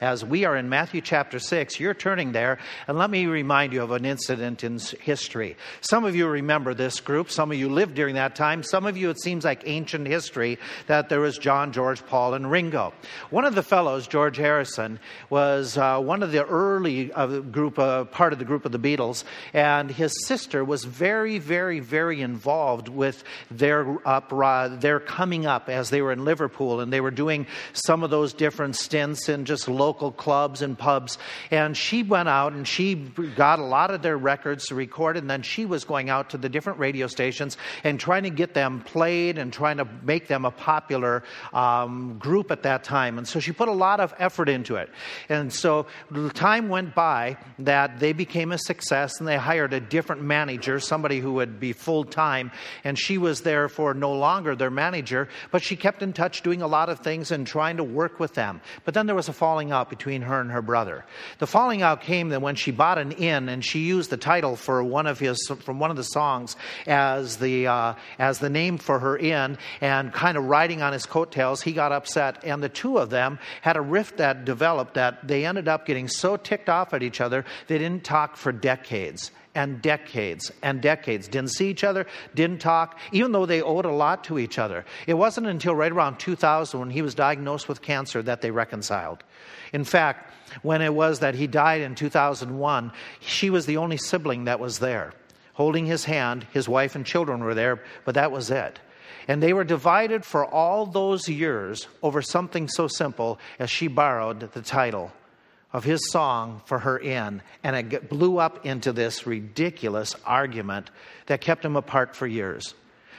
as we are in Matthew chapter 6. You're turning there, and let me remind you of an incident in history. Some of you remember this group, some of you lived during that time, some of you, it seems like ancient history that there was John, George, Paul, and Ringo. One of the fellows, George Harrison, was uh, one of the early uh, group, uh, part of the group of the Beatles, and his sister was very, very, very involved with their up, their coming up as they were in Liverpool, and they were doing some of those different stints in just local clubs and pubs. And she went out and she got a lot of their records to record, and then she was going out to the different radio stations and trying to get them played and trying to make them a popular um, group at that time. And so she put a lot of effort into it. And so the time went by that they became a success and they hired a different manager, somebody who would be full time. And she was there for no longer their manager, but she kept in touch doing a lot of things and trying to work with them. But then there was a falling out between her and her brother. The falling out came that when she bought an inn and she used the title for one of his from one of the songs as the uh, as the name for her inn and kind of riding on his coattails, he got upset, and the two of them had a rift that developed that they ended up getting so ticked off at each other they didn't talk for decades and decades and decades. Didn't see each other, didn't talk, even though they owed a lot to each other. It wasn't until right around 2000 when he was diagnosed with cancer that they reconciled. In fact, when it was that he died in 2001, she was the only sibling that was there. Holding his hand, his wife and children were there, but that was it. And they were divided for all those years over something so simple as she borrowed the title of his song for her inn, and it blew up into this ridiculous argument that kept them apart for years.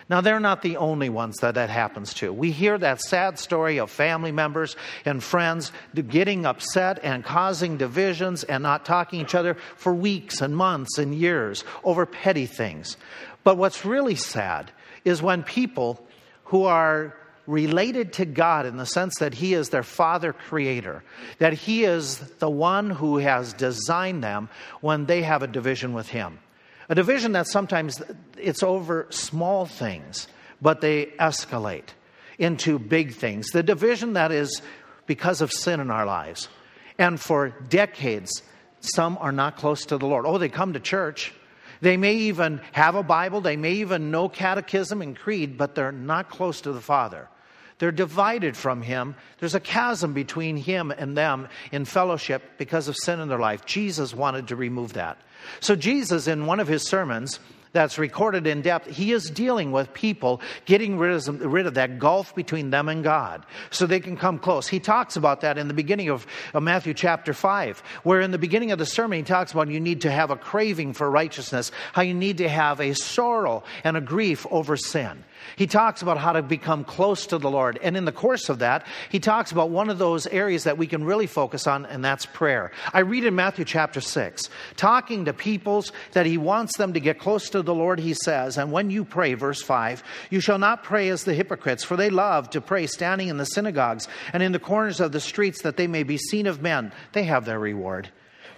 Now, they're not the only ones that that happens to. We hear that sad story of family members and friends getting upset and causing divisions and not talking to each other for weeks and months and years over petty things. But what's really sad is when people who are related to God in the sense that He is their Father Creator, that He is the one who has designed them when they have a division with Him. A division that sometimes it's over small things, but they escalate into big things. The division that is because of sin in our lives. And for decades, some are not close to the Lord. Oh, they come to church. They may even have a Bible, they may even know catechism and creed, but they're not close to the Father. They're divided from Him. There's a chasm between Him and them in fellowship because of sin in their life. Jesus wanted to remove that. So, Jesus, in one of His sermons, that's recorded in depth, he is dealing with people getting rid of, rid of, that gulf between them and God so they can come close. He talks about that in the beginning of, of Matthew chapter 5, where in the beginning of the sermon he talks about you need to have a craving for righteousness, how you need to have a sorrow and a grief over sin. He talks about how to become close to the Lord. And in the course of that, he talks about one of those areas that we can really focus on, and that's prayer. I read in Matthew chapter 6, talking to peoples that he wants them to get close to the Lord, he says, And when you pray, verse 5, you shall not pray as the hypocrites, for they love to pray standing in the synagogues and in the corners of the streets that they may be seen of men. They have their reward.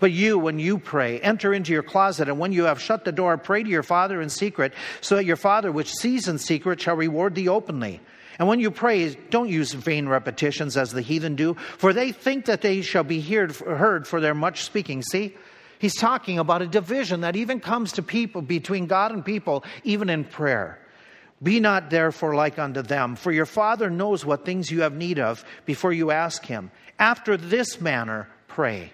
But you, when you pray, enter into your closet, and when you have shut the door, pray to your Father in secret, so that your Father, which sees in secret, shall reward thee openly. And when you pray, don't use vain repetitions as the heathen do, for they think that they shall be heard for their much speaking. See? He's talking about a division that even comes to people between God and people, even in prayer. Be not therefore like unto them, for your Father knows what things you have need of before you ask him. After this manner, pray.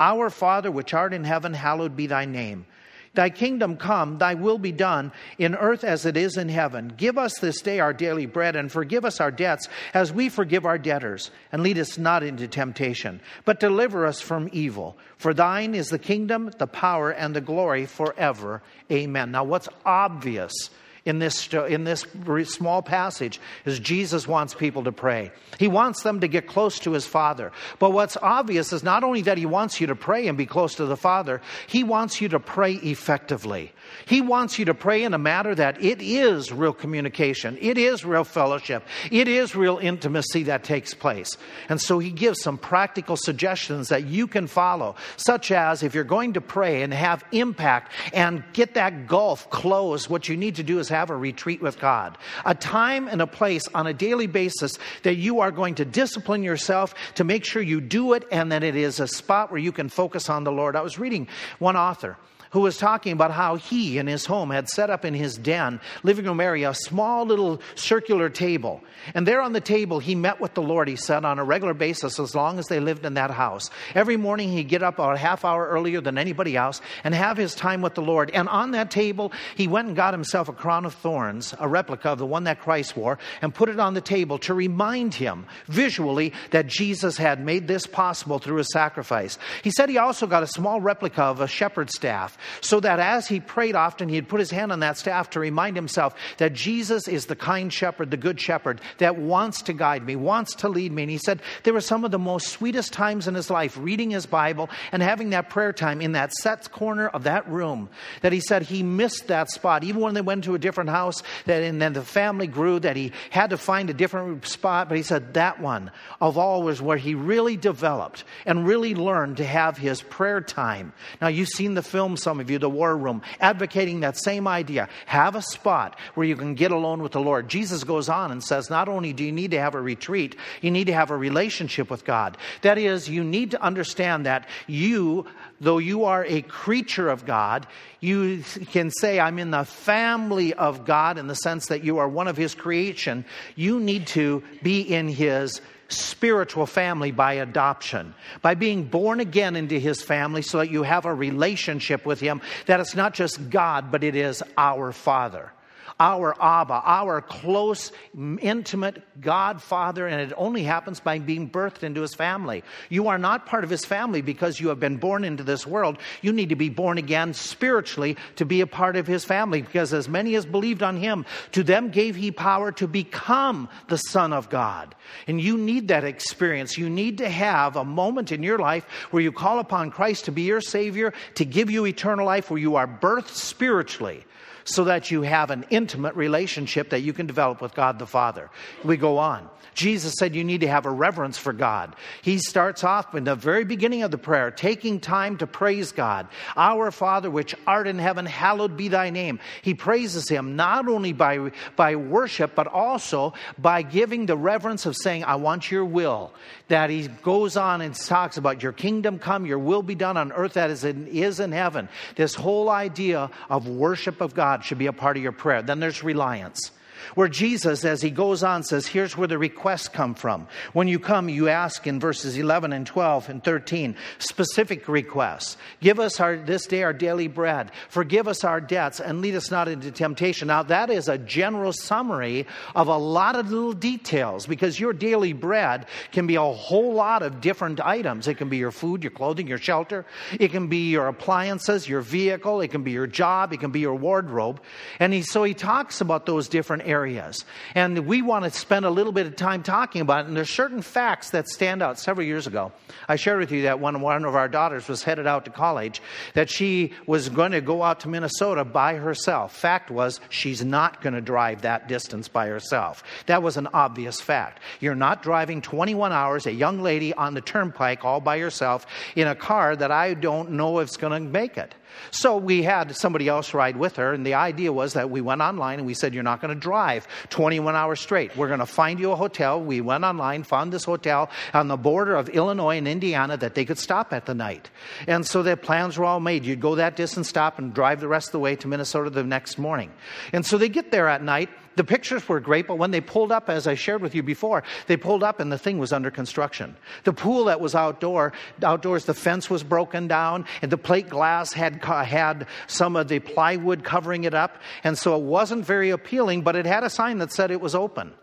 Our Father, which art in heaven, hallowed be thy name. Thy kingdom come, thy will be done in earth as it is in heaven. Give us this day our daily bread, and forgive us our debts as we forgive our debtors. And lead us not into temptation, but deliver us from evil. For thine is the kingdom, the power, and the glory forever. Amen. Now, what's obvious? In this, in this small passage is Jesus wants people to pray. He wants them to get close to his Father. But what's obvious is not only that he wants you to pray and be close to the Father, he wants you to pray effectively. He wants you to pray in a matter that it is real communication, it is real fellowship, it is real intimacy that takes place. And so he gives some practical suggestions that you can follow, such as if you're going to pray and have impact and get that gulf closed, what you need to do is have a retreat with God. A time and a place on a daily basis that you are going to discipline yourself to make sure you do it and that it is a spot where you can focus on the Lord. I was reading one author who was talking about how he in his home had set up in his den, living room area, a small little circular table. And there on the table, he met with the Lord, he said, on a regular basis as long as they lived in that house. Every morning, he'd get up a half hour earlier than anybody else and have his time with the Lord. And on that table, he went and got himself a crown of thorns, a replica of the one that Christ wore, and put it on the table to remind him visually that Jesus had made this possible through his sacrifice. He said he also got a small replica of a shepherd's staff so that as he prayed often, he'd put his hand on that staff to remind himself that Jesus is the kind shepherd, the good shepherd that wants to guide me, wants to lead me. And he said there were some of the most sweetest times in his life reading his Bible and having that prayer time in that set corner of that room that he said he missed that spot. Even when they went to a different house, that and then the family grew, that he had to find a different spot. But he said that one of all was where he really developed and really learned to have his prayer time. Now, you've seen the film, some of you, The War Room, advocating that same idea. Have a spot where you can get alone with the Lord. Jesus goes on and says, not only do you need to have a retreat, you need to have a relationship with God. That is, you need to understand that you, though you are a creature of God, you can say, I'm in the family of God in the sense that you are one of His creation. You need to be in His spiritual family by adoption, by being born again into his family so that you have a relationship with him that it's not just God, but it is our Father our Abba, our close, intimate God Father, and it only happens by being birthed into his family. You are not part of his family because you have been born into this world. You need to be born again spiritually to be a part of his family because as many as believed on him, to them gave he power to become the Son of God. And you need that experience. You need to have a moment in your life where you call upon Christ to be your Savior, to give you eternal life, where you are birthed spiritually so that you have an intimate relationship that you can develop with God the Father. We go on. Jesus said you need to have a reverence for God. He starts off in the very beginning of the prayer, taking time to praise God. Our Father, which art in heaven, hallowed be thy name. He praises him not only by, by worship, but also by giving the reverence of saying, I want your will. That he goes on and talks about your kingdom come, your will be done on earth as it is in heaven. This whole idea of worship of God should be a part of your prayer. Then there's reliance. Where Jesus, as he goes on, says, Here's where the requests come from. When you come, you ask in verses 11 and 12 and 13 specific requests. Give us our, this day our daily bread. Forgive us our debts and lead us not into temptation. Now, that is a general summary of a lot of little details because your daily bread can be a whole lot of different items. It can be your food, your clothing, your shelter. It can be your appliances, your vehicle. It can be your job. It can be your wardrobe. And he, so he talks about those different areas areas. And we want to spend a little bit of time talking about it. And there's certain facts that stand out. Several years ago, I shared with you that when one of our daughters was headed out to college, that she was going to go out to Minnesota by herself. Fact was, she's not going to drive that distance by herself. That was an obvious fact. You're not driving 21 hours, a young lady on the turnpike all by herself in a car that I don't know if it's going to make it. So we had somebody else ride with her, and the idea was that we went online and we said, You're not going to drive 21 hours straight. We're going to find you a hotel. We went online, found this hotel on the border of Illinois and Indiana that they could stop at the night. And so the plans were all made. You'd go that distance, stop, and drive the rest of the way to Minnesota the next morning. And so they get there at night the pictures were great, but when they pulled up, as I shared with you before, they pulled up and the thing was under construction. The pool that was outdoor, outdoors, the fence was broken down, and the plate glass had had some of the plywood covering it up, and so it wasn't very appealing. But it had a sign that said it was open.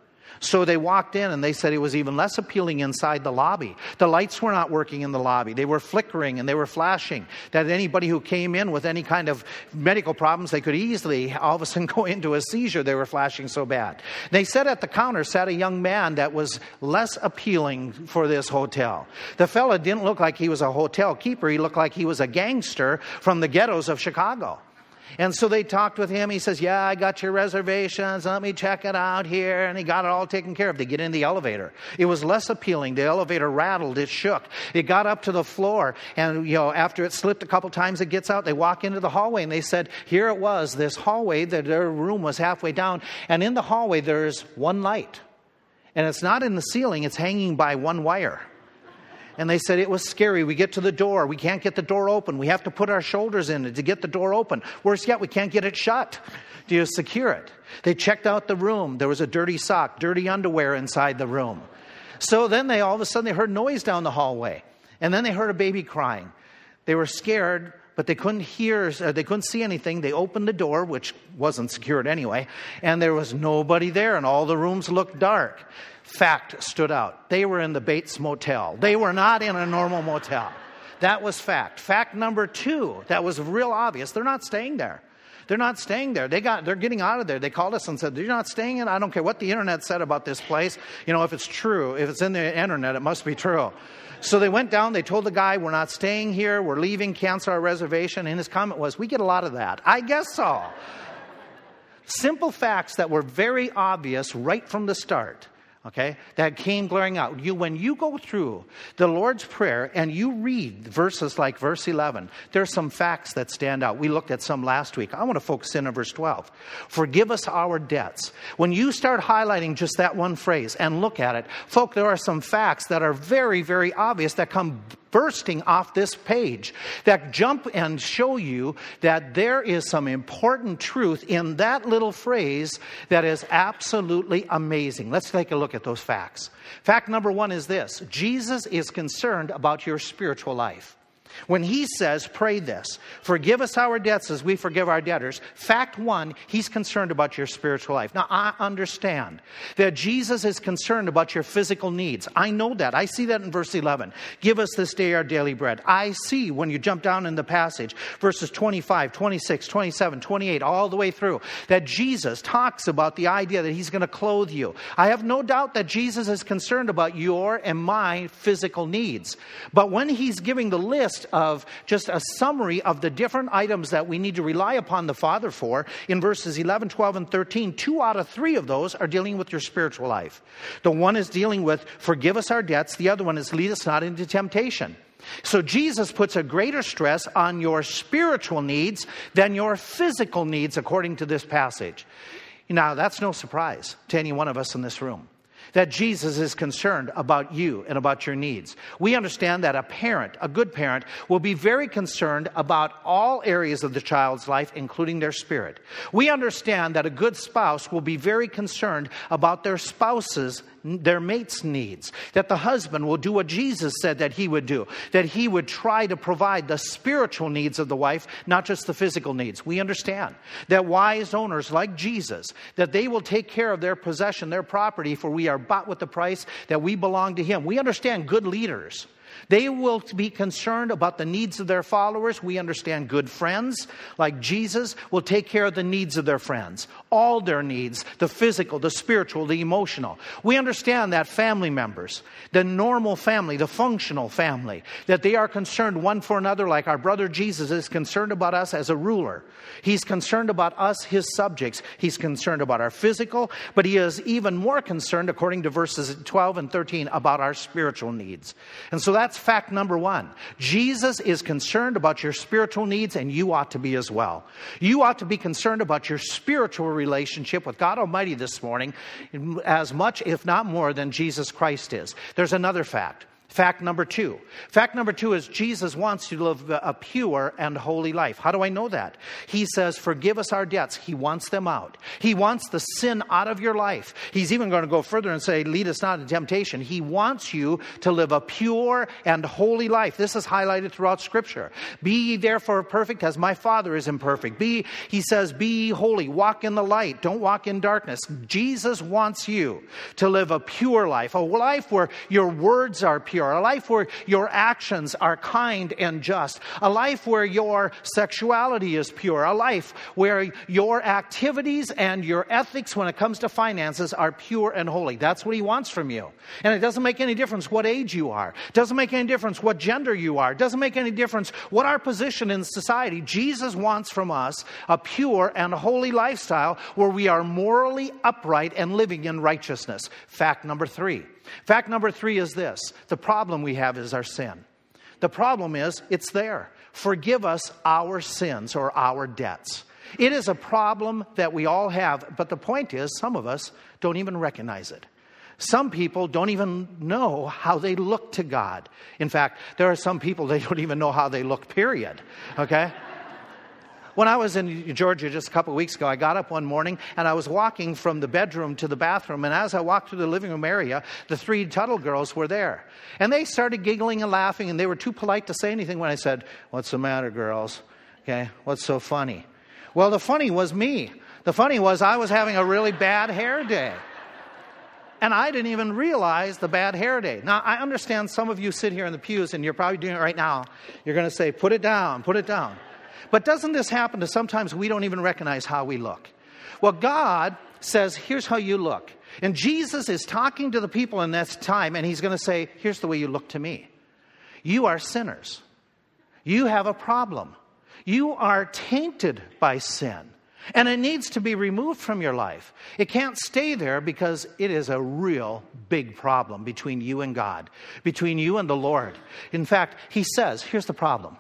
So they walked in and they said it was even less appealing inside the lobby. The lights were not working in the lobby. They were flickering and they were flashing. That anybody who came in with any kind of medical problems, they could easily all of a sudden go into a seizure. They were flashing so bad. They said at the counter sat a young man that was less appealing for this hotel. The fella didn't look like he was a hotel keeper. He looked like he was a gangster from the ghettos of Chicago. And so they talked with him. He says, Yeah, I got your reservations. Let me check it out here. And he got it all taken care of. They get in the elevator. It was less appealing. The elevator rattled, it shook. It got up to the floor. And, you know, after it slipped a couple times, it gets out. They walk into the hallway and they said, Here it was, this hallway. Their room was halfway down. And in the hallway, there's one light. And it's not in the ceiling, it's hanging by one wire. And they said it was scary. We get to the door. We can't get the door open. We have to put our shoulders in it to get the door open. Worse yet, we can't get it shut to secure it. They checked out the room. There was a dirty sock, dirty underwear inside the room. So then they all of a sudden they heard noise down the hallway. And then they heard a baby crying. They were scared, but they couldn't hear, uh, they couldn't see anything. They opened the door, which wasn't secured anyway, and there was nobody there, and all the rooms looked dark fact stood out. They were in the Bates Motel. They were not in a normal motel. That was fact. Fact number two, that was real obvious. They're not staying there. They're not staying there. They got, they're getting out of there. They called us and said, You're not staying in? I don't care what the internet said about this place. You know, if it's true, if it's in the internet, it must be true. So they went down, they told the guy, We're not staying here, we're leaving, cancel our reservation. And his comment was, We get a lot of that. I guess so. Simple facts that were very obvious right from the start okay, that came glaring out. You, when you go through the Lord's Prayer and you read verses like verse 11, there are some facts that stand out. We looked at some last week. I want to focus in on verse 12. Forgive us our debts. When you start highlighting just that one phrase and look at it, folk, there are some facts that are very, very obvious that come bursting off this page that jump and show you that there is some important truth in that little phrase that is absolutely amazing. Let's take a look at those facts. Fact number one is this Jesus is concerned about your spiritual life. When he says, pray this, forgive us our debts as we forgive our debtors, fact one, he's concerned about your spiritual life. Now, I understand that Jesus is concerned about your physical needs. I know that. I see that in verse 11. Give us this day our daily bread. I see when you jump down in the passage, verses 25, 26, 27, 28, all the way through, that Jesus talks about the idea that he's going to clothe you. I have no doubt that Jesus is concerned about your and my physical needs. But when he's giving the list, of just a summary of the different items that we need to rely upon the Father for in verses 11, 12, and 13. Two out of three of those are dealing with your spiritual life. The one is dealing with forgive us our debts, the other one is lead us not into temptation. So Jesus puts a greater stress on your spiritual needs than your physical needs, according to this passage. Now, that's no surprise to any one of us in this room that Jesus is concerned about you and about your needs. We understand that a parent, a good parent, will be very concerned about all areas of the child's life, including their spirit. We understand that a good spouse will be very concerned about their spouse's their mate's needs. That the husband will do what Jesus said that he would do, that he would try to provide the spiritual needs of the wife, not just the physical needs. We understand that wise owners like Jesus, that they will take care of their possession, their property, for we are bought with the price that we belong to him. We understand good leaders they will be concerned about the needs of their followers. We understand good friends, like Jesus, will take care of the needs of their friends, all their needs the physical, the spiritual, the emotional. We understand that family members, the normal family, the functional family, that they are concerned one for another, like our brother Jesus is concerned about us as a ruler. He's concerned about us, his subjects. He's concerned about our physical, but he is even more concerned, according to verses 12 and 13, about our spiritual needs. And so that's fact number one. Jesus is concerned about your spiritual needs, and you ought to be as well. You ought to be concerned about your spiritual relationship with God Almighty this morning as much, if not more, than Jesus Christ is. There's another fact. Fact number two. Fact number two is Jesus wants you to live a pure and holy life. How do I know that? He says, Forgive us our debts. He wants them out. He wants the sin out of your life. He's even going to go further and say, Lead us not into temptation. He wants you to live a pure and holy life. This is highlighted throughout Scripture. Be ye therefore perfect as my Father is imperfect. Be, he says, Be holy. Walk in the light. Don't walk in darkness. Jesus wants you to live a pure life, a life where your words are pure pure, a life where your actions are kind and just, a life where your sexuality is pure, a life where your activities and your ethics when it comes to finances are pure and holy. That's what he wants from you. And it doesn't make any difference what age you are. It doesn't make any difference what gender you are. It doesn't make any difference what our position in society. Jesus wants from us a pure and holy lifestyle where we are morally upright and living in righteousness. Fact number three. Fact number three is this the problem we have is our sin. The problem is it's there. Forgive us our sins or our debts. It is a problem that we all have, but the point is, some of us don't even recognize it. Some people don't even know how they look to God. In fact, there are some people they don't even know how they look, period. Okay? When I was in Georgia just a couple weeks ago, I got up one morning and I was walking from the bedroom to the bathroom. And as I walked through the living room area, the three Tuttle girls were there. And they started giggling and laughing, and they were too polite to say anything when I said, What's the matter, girls? Okay, what's so funny? Well, the funny was me. The funny was I was having a really bad hair day. And I didn't even realize the bad hair day. Now, I understand some of you sit here in the pews and you're probably doing it right now. You're going to say, put it down, put it down. But doesn't this happen to sometimes we don't even recognize how we look? Well, God says, here's how you look. And Jesus is talking to the people in this time, and he's going to say, here's the way you look to me. You are sinners. You have a problem. You are tainted by sin. And it needs to be removed from your life. It can't stay there because it is a real big problem between you and God, between you and the Lord. In fact, he says, here's the problem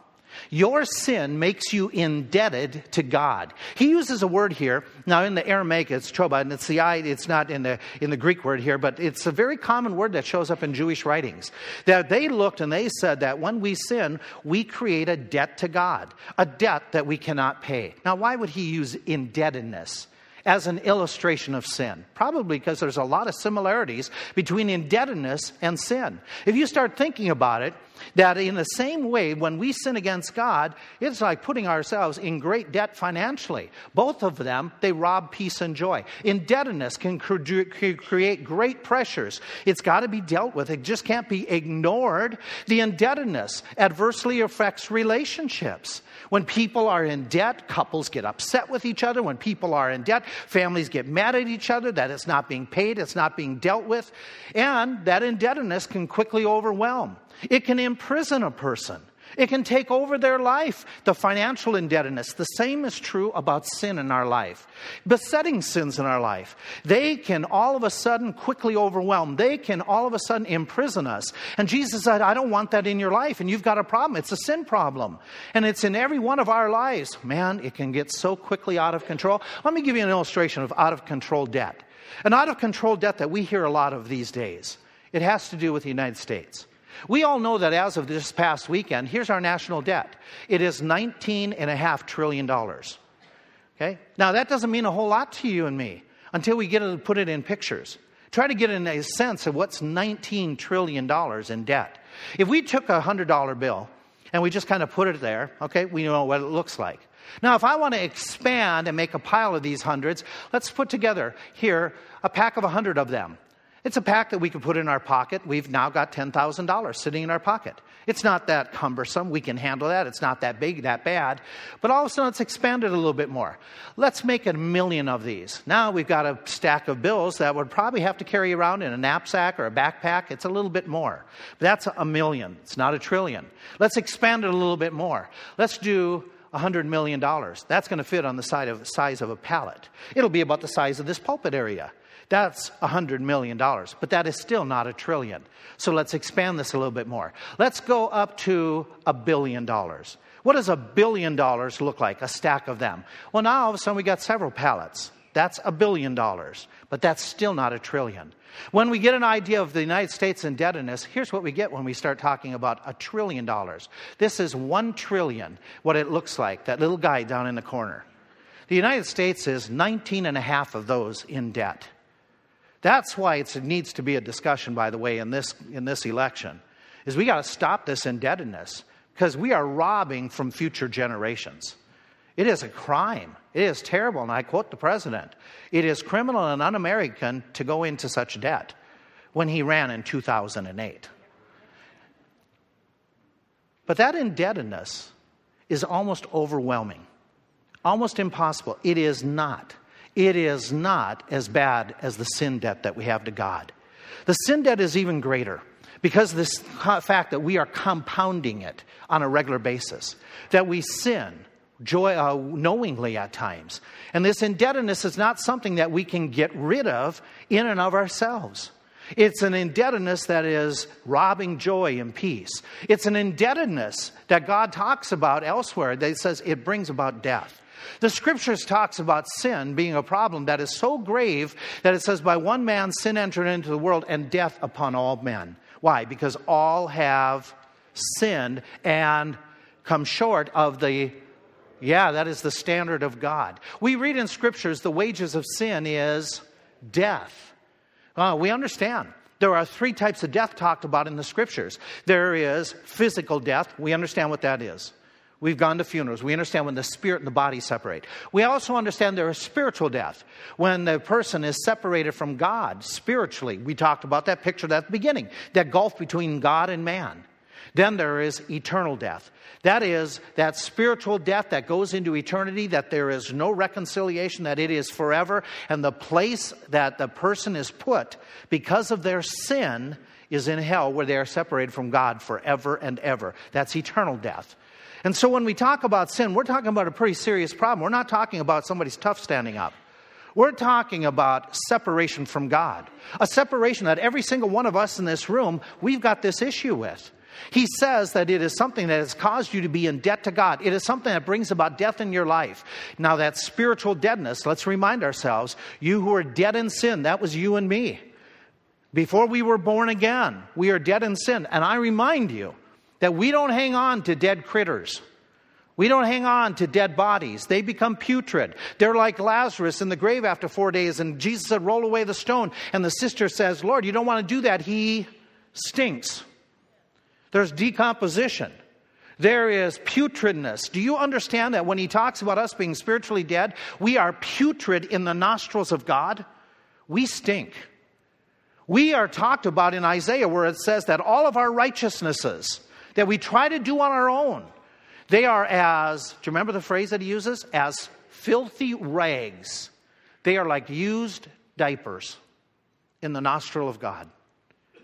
your sin makes you indebted to God. He uses a word here. Now, in the Aramaic, it's troba, and it's the I, it's not in the, in the Greek word here, but it's a very common word that shows up in Jewish writings. That they looked and they said that when we sin, we create a debt to God, a debt that we cannot pay. Now, why would he use indebtedness? As an illustration of sin? Probably because there's a lot of similarities between indebtedness and sin. If you start thinking about it, that in the same way, when we sin against God, it's like putting ourselves in great debt financially. Both of them, they rob peace and joy. Indebtedness can create great pressures. It's got to be dealt with, it just can't be ignored. The indebtedness adversely affects relationships. When people are in debt, couples get upset with each other. When people are in debt, families get mad at each other that it's not being paid, it's not being dealt with. And that indebtedness can quickly overwhelm. It can imprison a person. It can take over their life, the financial indebtedness. The same is true about sin in our life. Besetting sins in our life. They can all of a sudden quickly overwhelm. They can all of a sudden imprison us. And Jesus said, I don't want that in your life. And you've got a problem. It's a sin problem. And it's in every one of our lives. Man, it can get so quickly out of control. Let me give you an illustration of out of control debt. An out of control debt that we hear a lot of these days. It has to do with the United States. We all know that as of this past weekend, here's our national debt. It is $19.5 trillion. Okay? Now, that doesn't mean a whole lot to you and me until we get to put it in pictures. Try to get a sense of what's $19 trillion in debt. If we took a $100 bill and we just kind of put it there, okay, we know what it looks like. Now, if I want to expand and make a pile of these hundreds, let's put together here a pack of a hundred of them. It's a pack that we can put in our pocket. We've now got $10,000 sitting in our pocket. It's not that cumbersome. We can handle that. It's not that big, that bad. But all of a sudden, it's expanded a little bit more. Let's make a million of these. Now we've got a stack of bills that would probably have to carry around in a knapsack or a backpack. It's a little bit more. But that's a million. It's not a trillion. Let's expand it a little bit more. Let's do $100 million. That's going to fit on the side of, size of a pallet. It'll be about the size of this pulpit area. That's $100 million, but that is still not a trillion. So let's expand this a little bit more. Let's go up to a billion dollars. What does a billion dollars look like, a stack of them? Well, now all of a sudden we got several pallets. That's a billion dollars, but that's still not a trillion. When we get an idea of the United States indebtedness, here's what we get when we start talking about a trillion dollars. This is one trillion, what it looks like, that little guy down in the corner. The United States is 19 and a half of those in debt. That's why it needs to be a discussion, by the way, in this, in this election, is we got to stop this indebtedness because we are robbing from future generations. It is a crime. It is terrible, and I quote the president it is criminal and un American to go into such debt when he ran in 2008. But that indebtedness is almost overwhelming, almost impossible. It is not. It is not as bad as the sin debt that we have to God. The sin debt is even greater because of this fact that we are compounding it on a regular basis, that we sin joy, uh, knowingly at times. And this indebtedness is not something that we can get rid of in and of ourselves. It's an indebtedness that is robbing joy and peace. It's an indebtedness that God talks about elsewhere that says it brings about death. The scriptures talks about sin being a problem that is so grave that it says by one man sin entered into the world and death upon all men. Why? Because all have sinned and come short of the yeah, that is the standard of God. We read in scriptures the wages of sin is death. Uh, we understand. There are three types of death talked about in the scriptures. There is physical death. We understand what that is. We've gone to funerals. We understand when the spirit and the body separate. We also understand there is spiritual death. When the person is separated from God spiritually. We talked about that picture at the beginning, that gulf between God and man. Then there is eternal death. That is that spiritual death that goes into eternity, that there is no reconciliation, that it is forever, and the place that the person is put because of their sin is in hell, where they are separated from God forever and ever. That's eternal death. And so when we talk about sin, we're talking about a pretty serious problem. We're not talking about somebody's tough standing up. We're talking about separation from God. A separation that every single one of us in this room, we've got this issue with. He says that it is something that has caused you to be in debt to God. It is something that brings about death in your life. Now, that spiritual deadness, let's remind ourselves you who are dead in sin, that was you and me. Before we were born again, we are dead in sin. And I remind you that we don't hang on to dead critters. We don't hang on to dead bodies. They become putrid. They're like Lazarus in the grave after four days, and Jesus said, Roll away the stone. And the sister says, Lord, you don't want to do that. He stinks. There's decomposition. There is putridness. Do you understand that when he talks about us being spiritually dead, we are putrid in the nostrils of God? We stink. We are talked about in Isaiah where it says that all of our righteousnesses that we try to do on our own, they are as, do you remember the phrase that he uses? As filthy rags. They are like used diapers in the nostril of God.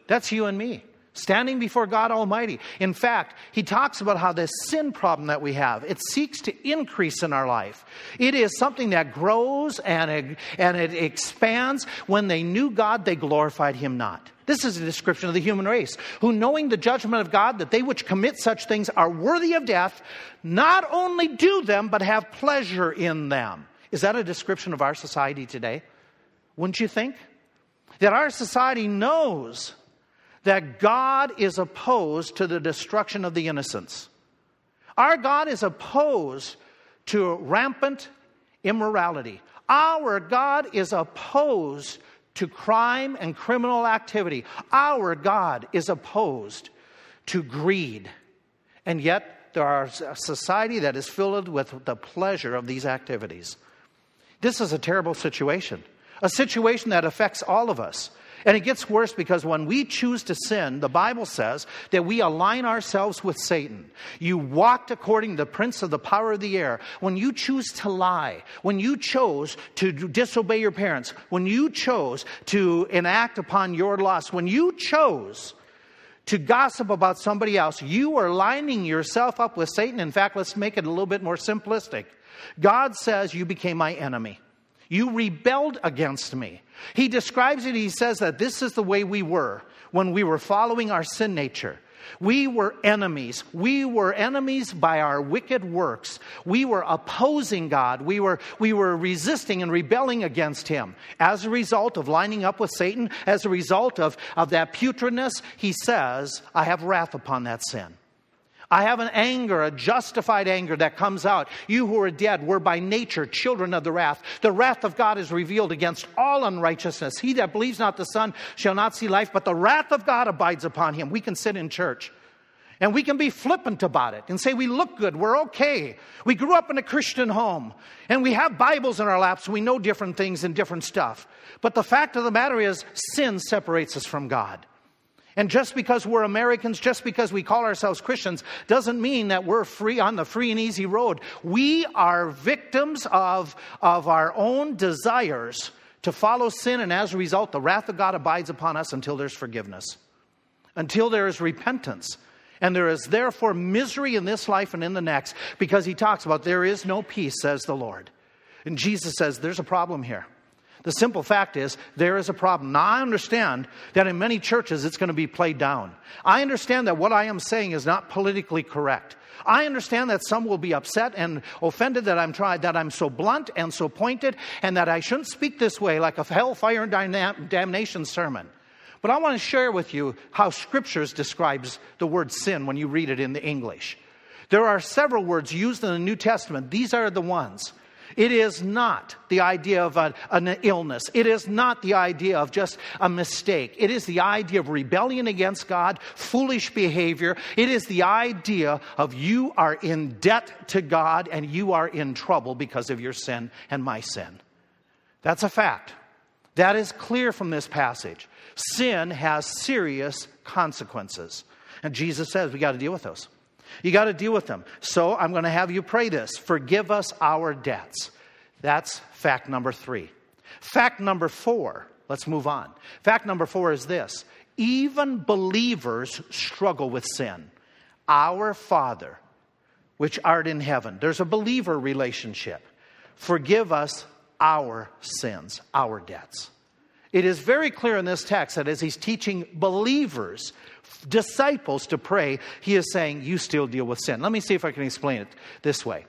That's you and me standing before God Almighty. In fact, he talks about how this sin problem that we have, it seeks to increase in our life. It is something that grows and it, and it expands. When they knew God, they glorified him not. This is a description of the human race, who knowing the judgment of God, that they which commit such things are worthy of death, not only do them, but have pleasure in them. Is that a description of our society today? Wouldn't you think? That our society knows that God is opposed to the destruction of the innocents. Our God is opposed to rampant immorality. Our God is opposed to crime and criminal activity. Our God is opposed to greed. And yet, there are a society that is filled with the pleasure of these activities. This is a terrible situation, a situation that affects all of us. And it gets worse because when we choose to sin, the Bible says that we align ourselves with Satan. You walked according to the prince of the power of the air. When you choose to lie, when you chose to disobey your parents, when you chose to enact upon your lust, when you chose to gossip about somebody else, you are lining yourself up with Satan. In fact, let's make it a little bit more simplistic. God says, You became my enemy. You rebelled against me. He describes it, he says that this is the way we were when we were following our sin nature. We were enemies. We were enemies by our wicked works. We were opposing God. We were, we were resisting and rebelling against Him. As a result of lining up with Satan, as a result of, of that putridness, He says, I have wrath upon that sin. I have an anger, a justified anger that comes out. You who are dead were by nature children of the wrath. The wrath of God is revealed against all unrighteousness. He that believes not the Son shall not see life, but the wrath of God abides upon him. We can sit in church and we can be flippant about it and say we look good, we're okay. We grew up in a Christian home and we have Bibles in our laps, we know different things and different stuff. But the fact of the matter is, sin separates us from God. And just because we're Americans, just because we call ourselves Christians, doesn't mean that we're free on the free and easy road. We are victims of, of our own desires to follow sin, and as a result, the wrath of God abides upon us until there's forgiveness, until there is repentance. And there is therefore misery in this life and in the next, because he talks about there is no peace, says the Lord. And Jesus says there's a problem here. The simple fact is, there is a problem. Now, I understand that in many churches it's going to be played down. I understand that what I am saying is not politically correct. I understand that some will be upset and offended that I'm tried, that I'm so blunt and so pointed, and that I shouldn't speak this way like a hellfire and damnation sermon. But I want to share with you how scriptures describes the word sin when you read it in the English. There are several words used in the New Testament. These are the ones. It is not the idea of a, an illness. It is not the idea of just a mistake. It is the idea of rebellion against God, foolish behavior. It is the idea of you are in debt to God and you are in trouble because of your sin and my sin. That's a fact. That is clear from this passage. Sin has serious consequences. And Jesus says we got to deal with those. You got to deal with them. So I'm going to have you pray this Forgive us our debts. That's fact number three. Fact number four, let's move on. Fact number four is this even believers struggle with sin. Our Father, which art in heaven, there's a believer relationship. Forgive us our sins, our debts. It is very clear in this text that as he's teaching believers disciples to pray, he is saying, You still deal with sin. Let me see if I can explain it this way.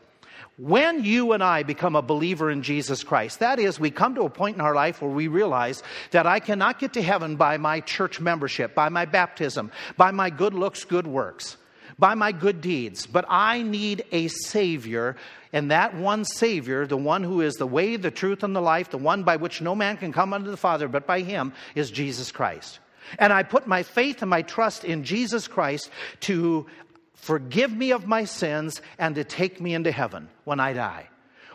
When you and I become a believer in Jesus Christ, that is, we come to a point in our life where we realize that I cannot get to heaven by my church membership, by my baptism, by my good looks, good works, by my good deeds, but I need a Savior. And that one Savior, the one who is the way, the truth, and the life, the one by which no man can come unto the Father but by Him, is Jesus Christ. And I put my faith and my trust in Jesus Christ to forgive me of my sins and to take me into heaven when I die.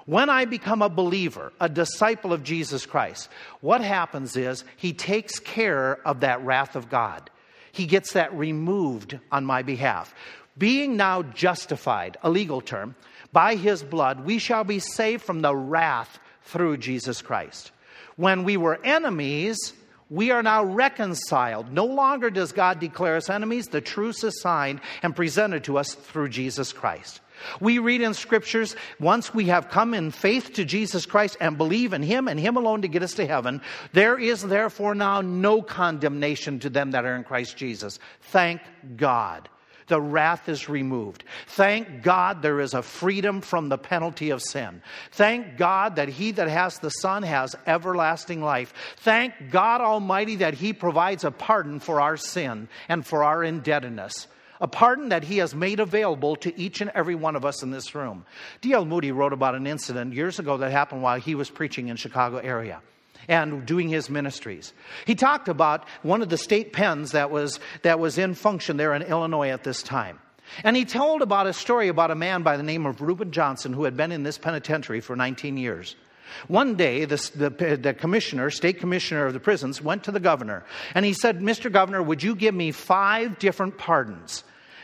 When I become a believer, a disciple of Jesus Christ, what happens is he takes care of that wrath of God. He gets that removed on my behalf. Being now justified, a legal term, by his blood, we shall be saved from the wrath through Jesus Christ. When we were enemies, we are now reconciled. No longer does God declare us enemies. The truce is signed and presented to us through Jesus Christ. We read in scriptures, once we have come in faith to Jesus Christ and believe in Him and Him alone to get us to heaven, there is therefore now no condemnation to them that are in Christ Jesus. Thank God the wrath is removed. Thank God there is a freedom from the penalty of sin. Thank God that he that has the Son has everlasting life. Thank God Almighty that he provides a pardon for our sin and for our indebtedness. A pardon that he has made available to each and every one of us in this room. D.L. Moody wrote about an incident years ago that happened while he was preaching in Chicago area and doing his ministries. He talked about one of the state pens that was, that was in function there in Illinois at this time. And he told about a story about a man by the name of Reuben Johnson who had been in this penitentiary for 19 years. One day, the, the, the, commissioner, state commissioner of the prisons, went to the governor and he said, Mr. Governor, would you give me five different pardons?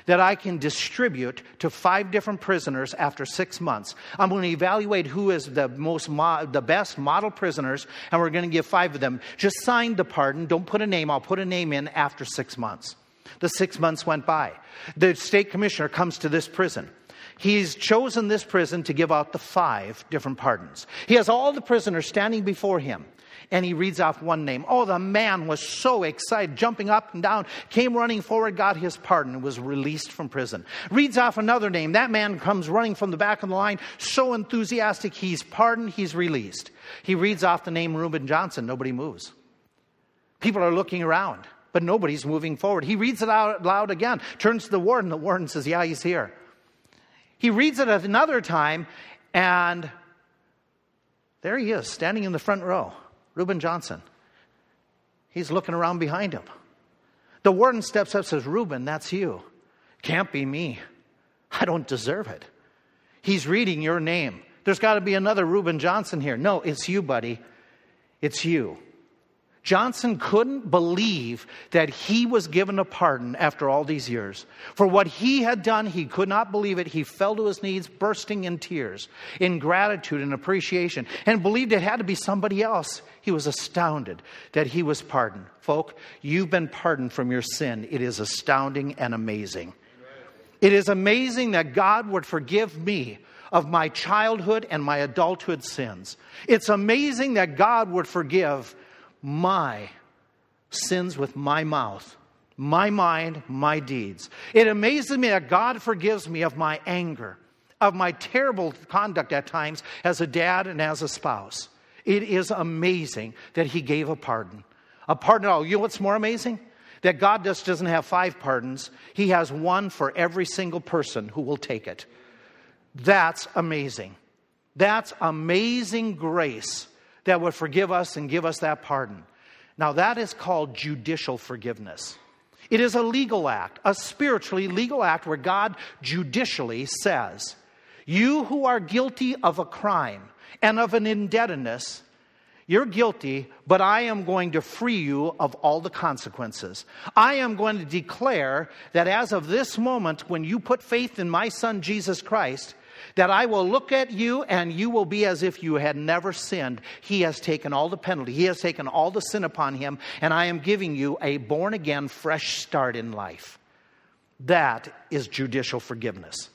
That I can distribute to five different prisoners after six months. I'm going to evaluate who is the most mo- the best model prisoners, and we're going to give five of them. Just sign the pardon. Don't put a name. I'll put a name in after six months. The six months went by. The state commissioner comes to this prison. He's chosen this prison to give out the five different pardons. He has all the prisoners standing before him and he reads off one name. Oh, the man was so excited, jumping up and down, came running forward, got his pardon, was released from prison. Reads off another name. That man comes running from the back of the line, so enthusiastic, he's pardoned, he's released. He reads off the name Reuben Johnson. Nobody moves. People are looking around, but nobody's moving forward. He reads it out loud again, turns to the warden. The warden says, Yeah, he's here. He reads it another time, and there he is, standing in the front row. Reuben Johnson. He's looking around behind him. The warden steps up says, Reuben, that's you. Can't be me. I don't deserve it. He's reading your name. There's got to be another Reuben Johnson here. No, it's you, buddy. It's you. Johnson couldn't believe that he was given a pardon after all these years. For what he had done, he could not believe it. He fell to his knees, bursting in tears, in gratitude and appreciation, and believed it had to be somebody else. He was astounded that he was pardoned. Folk, you've been pardoned from your sin. It is astounding and amazing. It is amazing that God would forgive me of my childhood and my adulthood sins. It's amazing that God would forgive my sins with my mouth, my mind, my deeds. It amazes me that God forgives me of my anger, of my terrible conduct at times as a dad and as a spouse. It is amazing that He gave a pardon. A pardon. Oh, you know what's more amazing? That God just doesn't have five pardons, He has one for every single person who will take it. That's amazing. That's amazing grace that would forgive us and give us that pardon. Now, that is called judicial forgiveness. It is a legal act, a spiritually legal act where God judicially says, You who are guilty of a crime and of an indebtedness, you're guilty, but I am going to free you of all the consequences. I am going to declare that as of this moment, when you put faith in my Son Jesus Christ, that I will look at you and you will be as if you had never sinned. He has taken all the penalty, He has taken all the sin upon Him, and I am giving you a born again, fresh start in life. That is judicial forgiveness.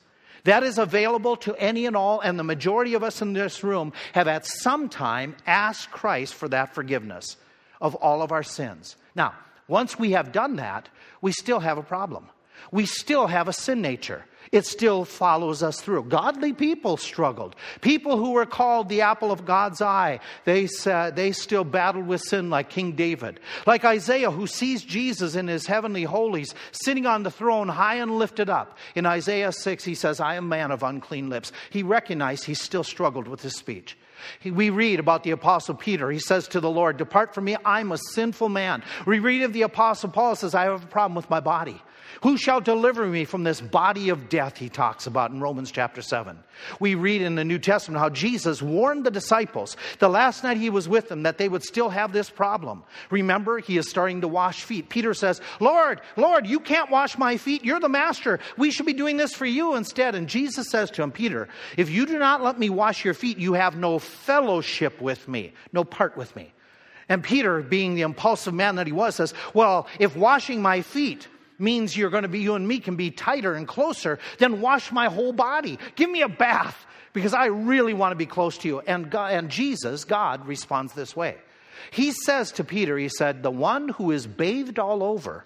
That is available to any and all, and the majority of us in this room have at some time asked Christ for that forgiveness of all of our sins. Now, once we have done that, we still have a problem. We still have a sin nature it still follows us through. Godly people struggled. People who were called the apple of God's eye, they, said, they still battled with sin like King David. Like Isaiah, who sees Jesus in his heavenly holies sitting on the throne high and lifted up. In Isaiah 6, he says, I am a man of unclean lips. He recognized he still struggled with his speech. We read about the Apostle Peter. He says to the Lord, Depart from me, I'm a sinful man. We read of the Apostle Paul says, I have a problem with my body. Who shall deliver me from this body of death? He talks about in Romans chapter 7. We read in the New Testament how Jesus warned the disciples the last night he was with them that they would still have this problem. Remember, he is starting to wash feet. Peter says, Lord, Lord, you can't wash my feet. You're the master. We should be doing this for you instead. And Jesus says to him, Peter, if you do not let me wash your feet, you have no fellowship with me, no part with me. And Peter, being the impulsive man that he was, says, Well, if washing my feet means you're going to be, you and me can be tighter and closer, then wash my whole body. Give me a bath because I really want to be close to you. And, God, and Jesus, God, responds this way. He says to Peter, He said, The one who is bathed all over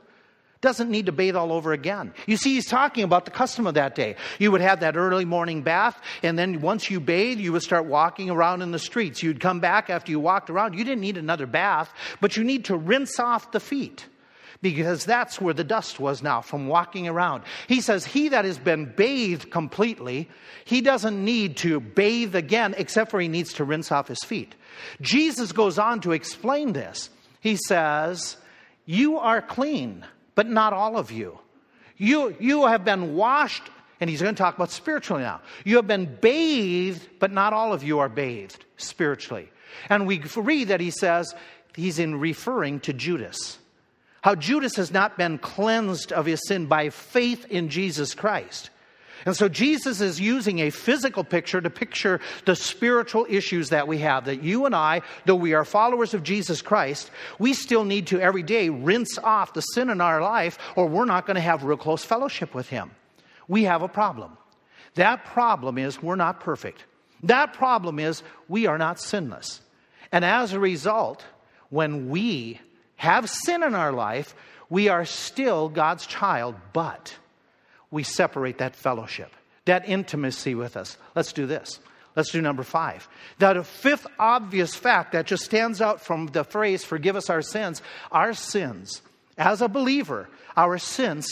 doesn't need to bathe all over again. You see, he's talking about the custom of that day. You would have that early morning bath, and then once you bathe, you would start walking around in the streets. You'd come back after you walked around. You didn't need another bath, but you need to rinse off the feet because that's where the dust was now from walking around. He says, He that has been bathed completely, he doesn't need to bathe again, except for he needs to rinse off his feet. Jesus goes on to explain this. He says, You are clean, but not all of you. You, you have been washed, and he's going to talk about spiritually now. You have been bathed, but not all of you are bathed spiritually. And we read that he says, he's in referring to Judas. How Judas has not been cleansed of his sin by faith in Jesus Christ. And so Jesus is using a physical picture to picture the spiritual issues that we have. That you and I, though we are followers of Jesus Christ, we still need to every day rinse off the sin in our life, or we're not going to have real close fellowship with Him. We have a problem. That problem is we're not perfect. That problem is we are not sinless. And as a result, when we have sin in our life, we are still God's child, but we separate that fellowship, that intimacy with us. Let's do this. Let's do number five. That fifth obvious fact that just stands out from the phrase, forgive us our sins, our sins, as a believer, our sins